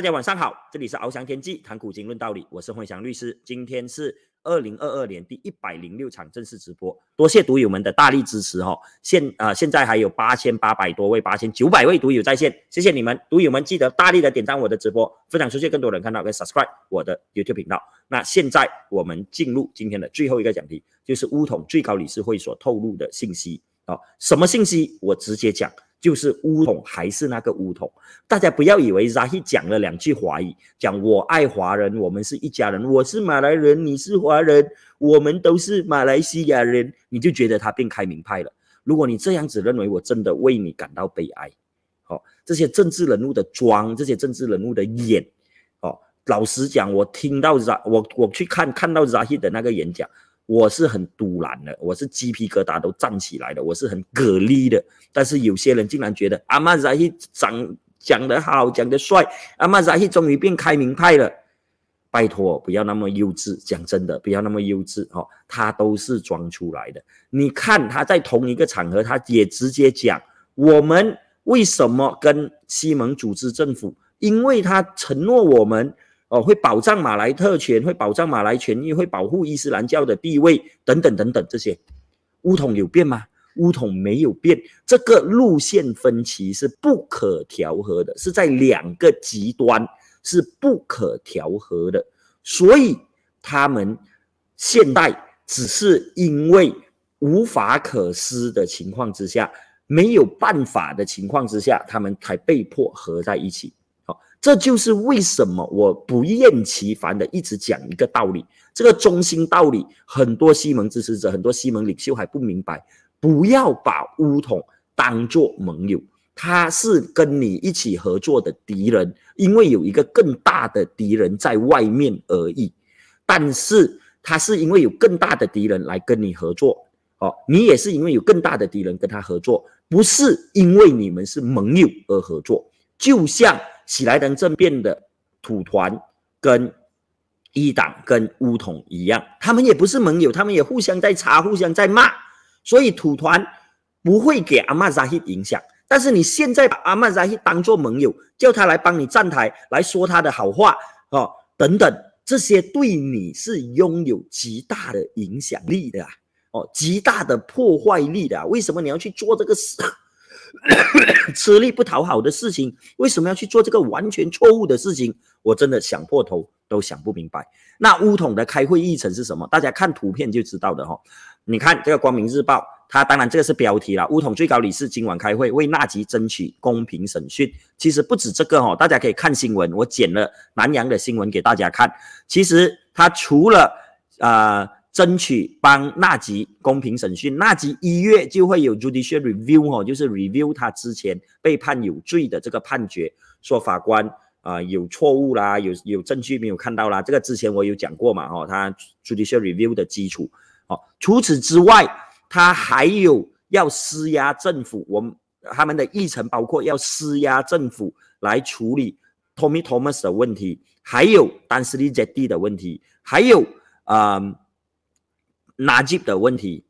大家晚上好，这里是翱翔天际谈古今论道理，我是混祥律师。今天是二零二二年第一百零六场正式直播，多谢读友们的大力支持哈。现啊，现在还有八千八百多位、八千九百位读友在线，谢谢你们，读友们记得大力的点赞我的直播，分享出去，更多人看到跟 subscribe 我的 YouTube 频道。那现在我们进入今天的最后一个讲题，就是乌统最高理事会所透露的信息啊，什么信息？我直接讲。就是乌统还是那个乌统，大家不要以为 Zahid 讲了两句华语，讲我爱华人，我们是一家人，我是马来人，你是华人，我们都是马来西亚人，你就觉得他变开明派了。如果你这样子认为，我真的为你感到悲哀。哦，这些政治人物的装，这些政治人物的演，哦，老实讲，我听到 Z，我我去看看到 Zahid 的那个演讲。我是很突然的，我是鸡皮疙瘩都站起来的，我是很蛤蜊的。但是有些人竟然觉得阿曼扎希讲讲得好，讲得帅，阿曼扎希终于变开明派了。拜托，不要那么幼稚，讲真的，不要那么幼稚哦。他都是装出来的。你看他在同一个场合，他也直接讲我们为什么跟西蒙组织政府，因为他承诺我们。哦，会保障马来特权，会保障马来权益，会保护伊斯兰教的地位，等等等等，这些乌统有变吗？乌统没有变，这个路线分歧是不可调和的，是在两个极端是不可调和的，所以他们现在只是因为无法可施的情况之下，没有办法的情况之下，他们才被迫合在一起。这就是为什么我不厌其烦的一直讲一个道理，这个中心道理，很多西蒙支持者、很多西蒙领袖还不明白。不要把乌统当作盟友，他是跟你一起合作的敌人，因为有一个更大的敌人在外面而已。但是他是因为有更大的敌人来跟你合作，哦，你也是因为有更大的敌人跟他合作，不是因为你们是盟友而合作，就像。喜来登政变的土团跟一党跟乌统一样，他们也不是盟友，他们也互相在查，互相在骂，所以土团不会给阿曼扎希影响。但是你现在把阿曼扎希当做盟友，叫他来帮你站台，来说他的好话哦，等等，这些对你是拥有极大的影响力的哦，极大的破坏力的。为什么你要去做这个事？吃力不讨好的事情，为什么要去做这个完全错误的事情？我真的想破头都想不明白。那乌统的开会议程是什么？大家看图片就知道的哈。你看这个《光明日报》，它当然这个是标题了。乌统最高理事今晚开会，为纳吉争取公平审讯。其实不止这个哈，大家可以看新闻，我剪了南洋的新闻给大家看。其实它除了啊。争取帮纳吉公平审讯，纳吉一月就会有 judicial review 哦，就是 review 他之前被判有罪的这个判决，说法官啊有错误啦，有有证据没有看到啦，这个之前我有讲过嘛，哦，他 judicial review 的基础，哦，除此之外，他还有要施压政府，我们他们的议程包括要施压政府来处理 Tommy Thomas 的问题，还有丹斯利杰蒂的问题，还有啊。吉的问题，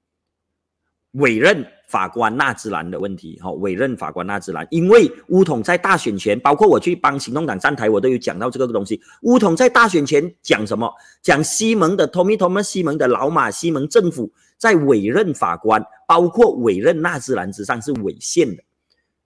委任法官纳兹兰的问题，哈，委任法官纳兹兰，因为乌统在大选前，包括我去帮行动党站台，我都有讲到这个东西。乌统在大选前讲什么？讲西蒙的 tomitomo 西蒙的老马西蒙政府在委任法官，包括委任纳兹兰之上是违宪的，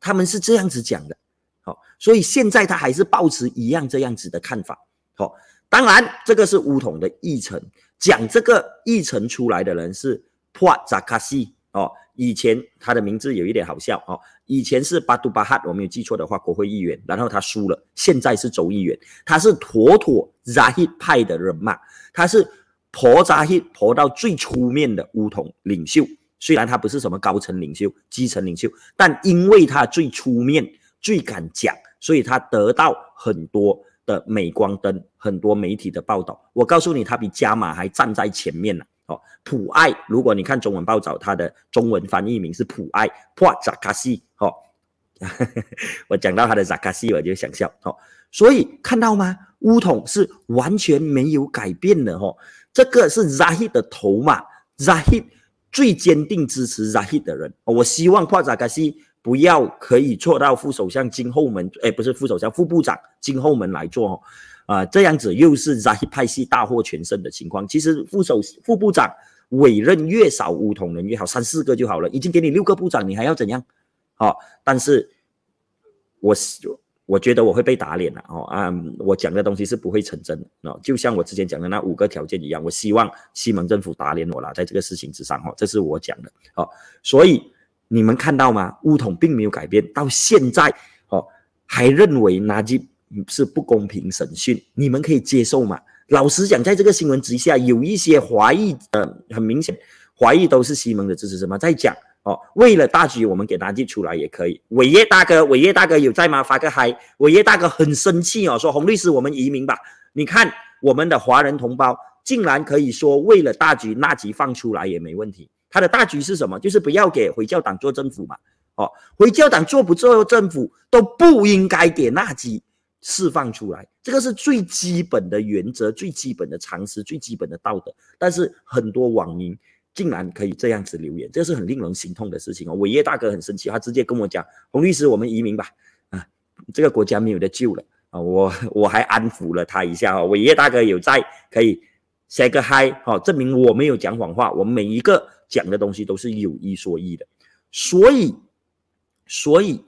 他们是这样子讲的，好，所以现在他还是保持一样这样子的看法，好，当然这个是乌统的议程。讲这个议程出来的人是普扎卡西哦，以前他的名字有一点好笑哦，以前是巴杜巴哈，我没有记错的话，国会议员，然后他输了，现在是州议员，他是妥妥扎希派的人马，他是婆扎希婆到最出面的乌统领袖，虽然他不是什么高层领袖、基层领袖，但因为他最出面、最敢讲，所以他得到很多。的镁光灯，很多媒体的报道，我告诉你，他比加马还站在前面呢。哦，普爱，如果你看中文报道，他的中文翻译名是普爱，普扎卡西。哦，我讲到他的扎卡西，我就想笑。哦，所以看到吗？乌统是完全没有改变的。哦，这个是 Zahid 的头嘛？Zahid 最坚定支持 Zahid 的人。我希望帕扎卡西。不要可以做到副首相经后门，哎，不是副首相，副部长经后门来做哦，啊，这样子又是在派系大获全胜的情况。其实副首副部长委任越少，乌统人越好，三四个就好了，已经给你六个部长，你还要怎样？好，但是我是。我觉得我会被打脸了哦啊！我讲的东西是不会成真的哦，就像我之前讲的那五个条件一样。我希望西蒙政府打脸我了，在这个事情之上哈，这是我讲的哦。所以你们看到吗？乌统并没有改变，到现在哦还认为纳吉是不公平审讯，你们可以接受吗？老实讲，在这个新闻之下，有一些怀疑，呃，很明显怀疑都是西蒙的支持者嘛，在讲。哦，为了大局，我们给纳吉出来也可以。伟业大哥，伟业大哥有在吗？发个嗨！伟业大哥很生气哦，说洪律师，我们移民吧。你看我们的华人同胞竟然可以说为了大局，纳吉放出来也没问题。他的大局是什么？就是不要给回教党做政府嘛。哦，回教党做不做政府都不应该给纳吉释放出来，这个是最基本的原则、最基本的常识、最基本的道德。但是很多网民。竟然可以这样子留言，这是很令人心痛的事情哦。伟业大哥很生气，他直接跟我讲：“洪律师，我们移民吧，啊，这个国家没有得救了啊！”我我还安抚了他一下哦。伟业大哥有在，可以 say 个 hi 哦，证明我没有讲谎话，我们每一个讲的东西都是有一说一的。所以，所以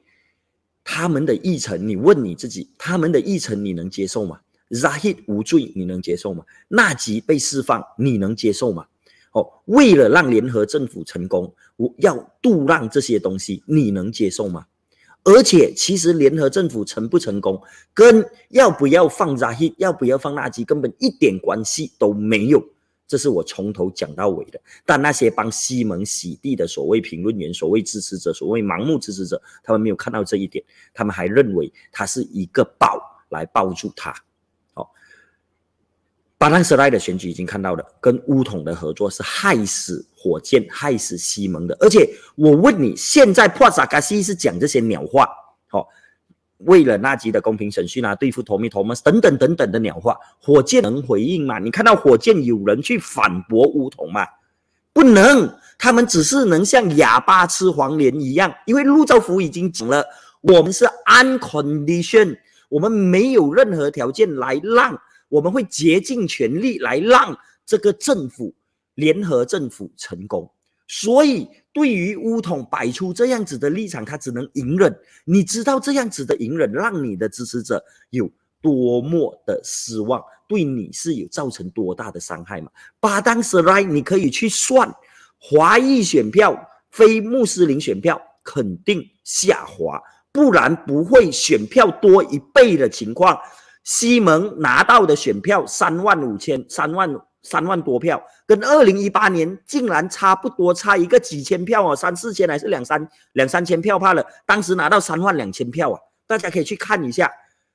他们的议程，你问你自己，他们的议程你能接受吗？Zahid 无罪，你能接受吗？纳吉被释放，你能接受吗？哦，为了让联合政府成功，我要杜让这些东西，你能接受吗？而且，其实联合政府成不成功，跟要不要放扎希，要不要放纳吉，根本一点关系都没有。这是我从头讲到尾的。但那些帮西蒙洗地的所谓评论员、所谓支持者、所谓盲目支持者，他们没有看到这一点，他们还认为他是一个宝来抱住他。巴坦斯莱的选举已经看到了，跟乌统的合作是害死火箭、害死西蒙的。而且我问你，现在帕萨卡西是讲这些鸟话，好，为了纳吉的公平审讯啊，对付托米托马斯等等等等的鸟话，火箭能回应吗？你看到火箭有人去反驳乌统吗？不能，他们只是能像哑巴吃黄连一样，因为陆兆福已经讲了，我们是 uncondition，我们没有任何条件来让。我们会竭尽全力来让这个政府联合政府成功，所以对于乌统摆出这样子的立场，他只能隐忍。你知道这样子的隐忍让你的支持者有多么的失望，对你是有造成多大的伤害吗？巴当斯莱，你可以去算华裔选票、非穆斯林选票肯定下滑，不然不会选票多一倍的情况。西蒙拿到的选票三万五千三万三万多票，跟二零一八年竟然差不多，差一个几千票哦，三四千还是两三两三千票罢了。当时拿到三万两千票啊，大家可以去看一下。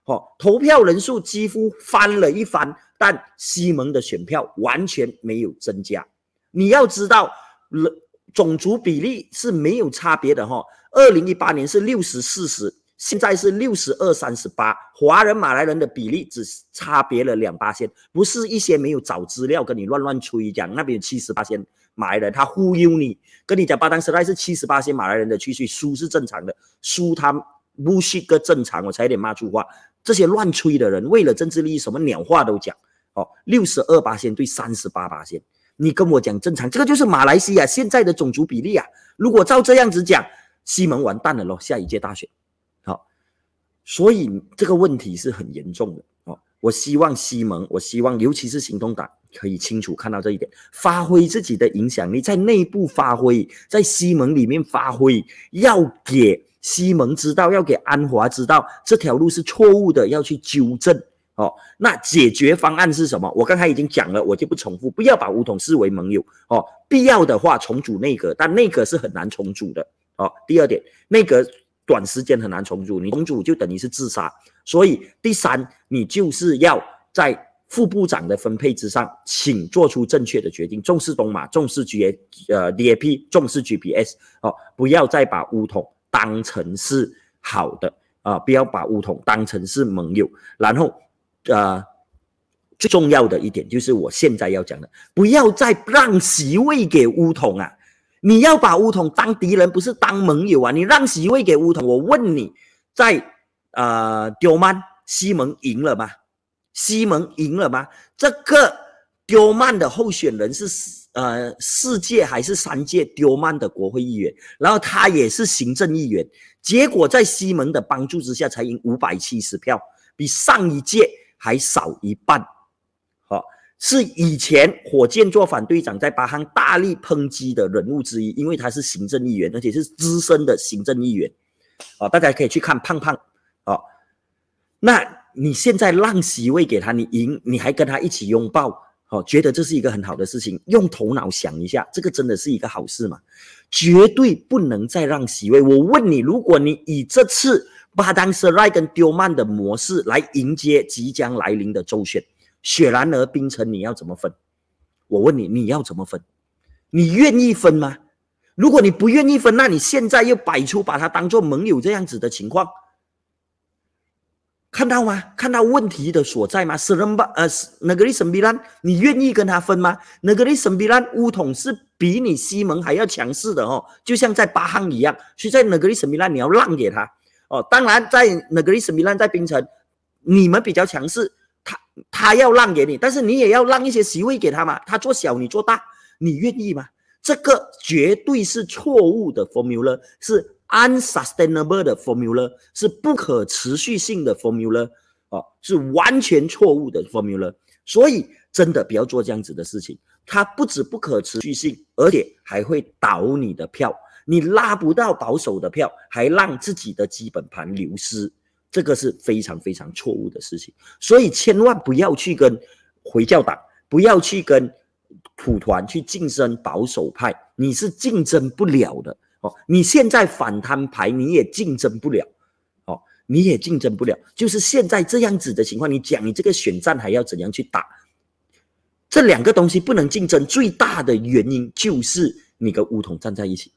哦，投票人数几乎翻了一番，但西蒙的选票完全没有增加。你要知道，人种族比例是没有差别的哈。二零一八年是六十四十。现在是六十二三十八，华人马来人的比例只差别了两八线，不是一些没有找资料跟你乱乱吹讲那边有七十八线马来人他忽悠你，跟你讲巴当时代是七十八线马来人的区区输是正常的，输他不是个正常，我才有点骂粗话。这些乱吹的人为了政治利益，什么鸟话都讲哦。六十二八线对三十八八线，你跟我讲正常，这个就是马来西亚现在的种族比例啊。如果照这样子讲，西蒙完蛋了咯，下一届大选。所以这个问题是很严重的哦。我希望西蒙，我希望尤其是行动党可以清楚看到这一点，发挥自己的影响力，在内部发挥，在西蒙里面发挥，要给西蒙知道，要给安华知道这条路是错误的，要去纠正哦。那解决方案是什么？我刚才已经讲了，我就不重复。不要把吴统视为盟友哦，必要的话重组内阁，但内阁是很难重组的哦。第二点，内阁。短时间很难重组，你重组就等于是自杀。所以第三，你就是要在副部长的分配之上，请做出正确的决定，重视东马，重视 G A 呃 D A P，重视 G P S 哦，不要再把乌统当成是好的啊，不要把乌统当成是盟友。然后呃，最重要的一点就是我现在要讲的，不要再让席位给乌统啊。你要把乌统当敌人，不是当盟友啊！你让席位给乌统，我问你，在呃丢曼西蒙赢了吗？西蒙赢了吗？这个丢曼的候选人是呃四届还是三届丢曼的国会议员，然后他也是行政议员，结果在西蒙的帮助之下才赢五百七十票，比上一届还少一半。好是以前火箭做反对长，在巴汉大力抨击的人物之一，因为他是行政议员，而且是资深的行政议员。啊，大家可以去看胖胖。啊，那你现在让席位给他，你赢，你还跟他一起拥抱，哦，觉得这是一个很好的事情。用头脑想一下，这个真的是一个好事吗？绝对不能再让席位。我问你，如果你以这次巴当斯赖跟丢曼的模式来迎接即将来临的周选。雪兰莪冰城，你要怎么分？我问你，你要怎么分？你愿意分吗？如果你不愿意分，那你现在又摆出把他当做盟友这样子的情况，看到吗？看到问题的所在吗？斯人巴呃，那个里圣比兰，你愿意跟他分吗？那个里圣比兰乌统是比你西蒙还要强势的哦，就像在巴汉一样，所以在那个里圣比兰你要让给他哦。当然，在那个里圣比兰在冰城，你们比较强势。他他要让给你，但是你也要让一些席位给他嘛。他做小，你做大，你愿意吗？这个绝对是错误的 formula，是 unsustainable 的 formula，是不可持续性的 formula，哦，是完全错误的 formula。所以真的不要做这样子的事情。它不止不可持续性，而且还会倒你的票，你拉不到保守的票，还让自己的基本盘流失。这个是非常非常错误的事情，所以千万不要去跟回教党，不要去跟土团去竞争保守派，你是竞争不了的哦。你现在反贪牌你也竞争不了，哦，你也竞争不了。就是现在这样子的情况，你讲你这个选战还要怎样去打？这两个东西不能竞争，最大的原因就是你跟乌统站在一起。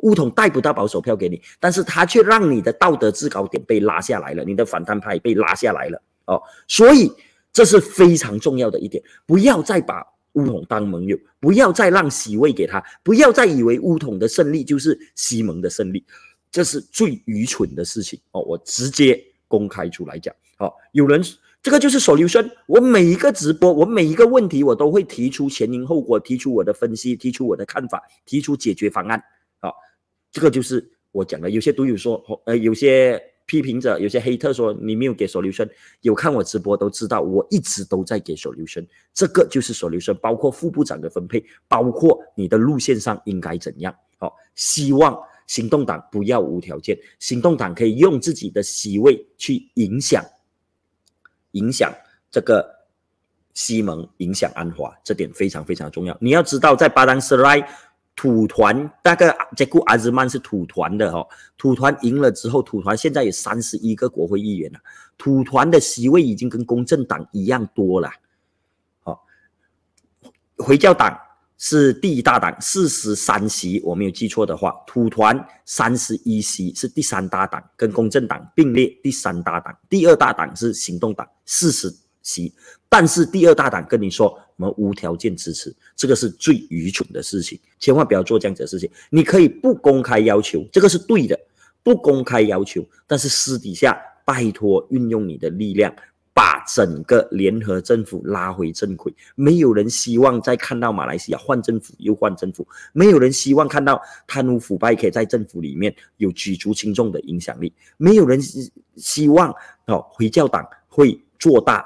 乌统带不到保守票给你，但是他却让你的道德制高点被拉下来了，你的反弹派被拉下来了哦，所以这是非常重要的一点，不要再把乌统当盟友，不要再让席位给他，不要再以为乌统的胜利就是西蒙的胜利，这是最愚蠢的事情哦，我直接公开出来讲，好，有人这个就是手留生，我每一个直播，我每一个问题，我都会提出前因后果，提出我的分析，提出我的看法，提出解决方案。这个就是我讲的，有些读友说，呃，有些批评者，有些黑特说你没有给手留生，有看我直播都知道，我一直都在给手留生。这个就是手留生，包括副部长的分配，包括你的路线上应该怎样。好，希望行动党不要无条件，行动党可以用自己的席位去影响，影响这个西蒙，影响安华，这点非常非常重要。你要知道，在巴丹斯莱。土团大概杰库阿兹曼是土团的哈，土团赢了之后，土团现在有三十一个国会议员了，土团的席位已经跟公正党一样多了。好，回教党是第一大党，四十三席，我没有记错的话，土团三十一席是第三大党，跟公正党并列第三大党，第二大党是行动党四十席，但是第二大党跟你说。我们无条件支持，这个是最愚蠢的事情，千万不要做这样子的事情。你可以不公开要求，这个是对的，不公开要求，但是私底下拜托运用你的力量，把整个联合政府拉回正轨。没有人希望再看到马来西亚换政府又换政府，没有人希望看到贪污腐败可以在政府里面有举足轻重的影响力，没有人希望哦回教党会做大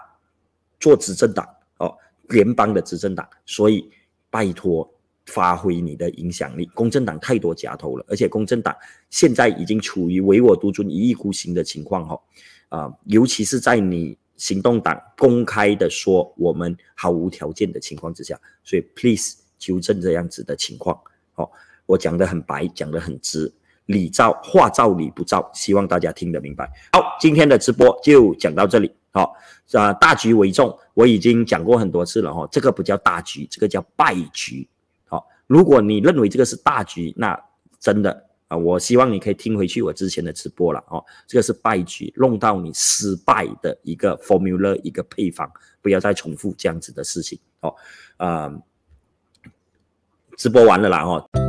做执政党哦。联邦的执政党，所以拜托发挥你的影响力。公正党太多假头了，而且公正党现在已经处于唯我独尊、一意孤行的情况哈啊，尤其是在你行动党公开的说我们毫无条件的情况之下，所以 please 纠正这样子的情况。好，我讲的很白，讲的很直，理照话照理不照，希望大家听得明白。好，今天的直播就讲到这里。好，啊，大局为重，我已经讲过很多次了哈，这个不叫大局，这个叫败局。好，如果你认为这个是大局，那真的啊，我希望你可以听回去我之前的直播了哦，这个是败局，弄到你失败的一个 formula 一个配方，不要再重复这样子的事情。哦，啊，直播完了啦哦。